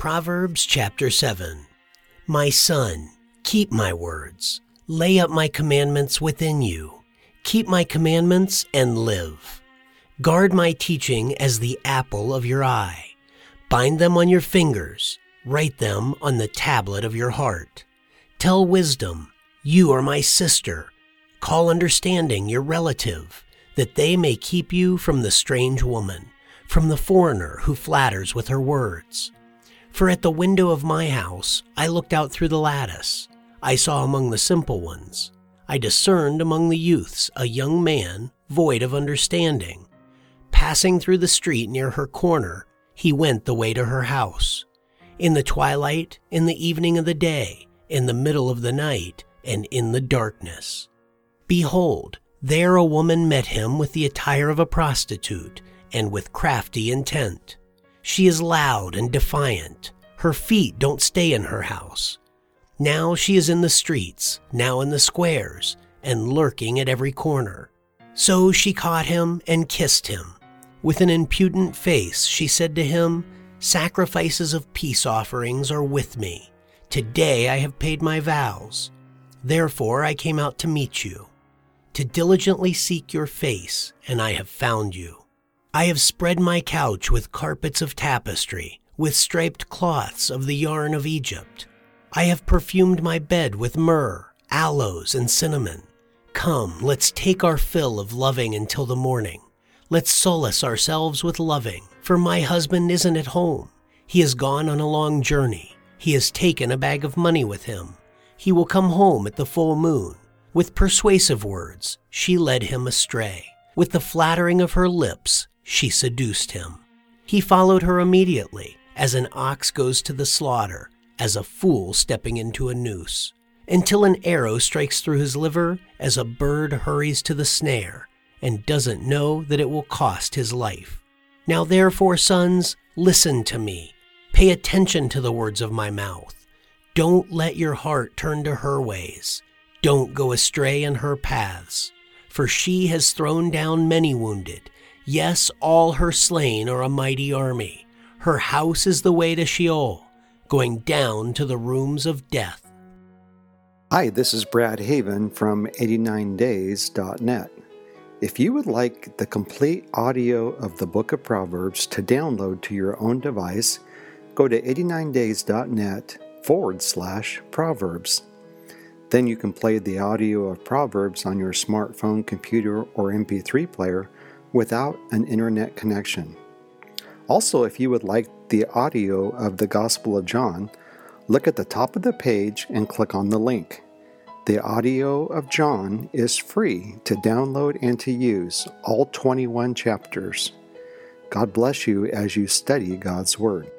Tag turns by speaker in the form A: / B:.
A: Proverbs chapter 7 My son, keep my words, lay up my commandments within you. Keep my commandments and live. Guard my teaching as the apple of your eye. Bind them on your fingers, write them on the tablet of your heart. Tell wisdom, you are my sister. Call understanding your relative, that they may keep you from the strange woman, from the foreigner who flatters with her words. For at the window of my house I looked out through the lattice. I saw among the simple ones. I discerned among the youths a young man void of understanding. Passing through the street near her corner, he went the way to her house. In the twilight, in the evening of the day, in the middle of the night, and in the darkness. Behold, there a woman met him with the attire of a prostitute and with crafty intent. She is loud and defiant. Her feet don't stay in her house. Now she is in the streets, now in the squares, and lurking at every corner. So she caught him and kissed him. With an impudent face, she said to him, Sacrifices of peace offerings are with me. Today I have paid my vows. Therefore I came out to meet you, to diligently seek your face, and I have found you. I have spread my couch with carpets of tapestry, with striped cloths of the yarn of Egypt. I have perfumed my bed with myrrh, aloes, and cinnamon. Come, let's take our fill of loving until the morning. Let's solace ourselves with loving, for my husband isn't at home. He has gone on a long journey. He has taken a bag of money with him. He will come home at the full moon. With persuasive words, she led him astray. With the flattering of her lips, she seduced him. He followed her immediately, as an ox goes to the slaughter, as a fool stepping into a noose, until an arrow strikes through his liver, as a bird hurries to the snare, and doesn't know that it will cost his life. Now, therefore, sons, listen to me. Pay attention to the words of my mouth. Don't let your heart turn to her ways. Don't go astray in her paths. For she has thrown down many wounded Yes, all her slain are a mighty army. Her house is the way to Sheol, going down to the rooms of death.
B: Hi, this is Brad Haven from 89days.net. If you would like the complete audio of the Book of Proverbs to download to your own device, go to 89days.net forward slash Proverbs. Then you can play the audio of Proverbs on your smartphone, computer, or MP3 player without an internet connection. Also, if you would like the audio of the Gospel of John, look at the top of the page and click on the link. The audio of John is free to download and to use, all 21 chapters. God bless you as you study God's Word.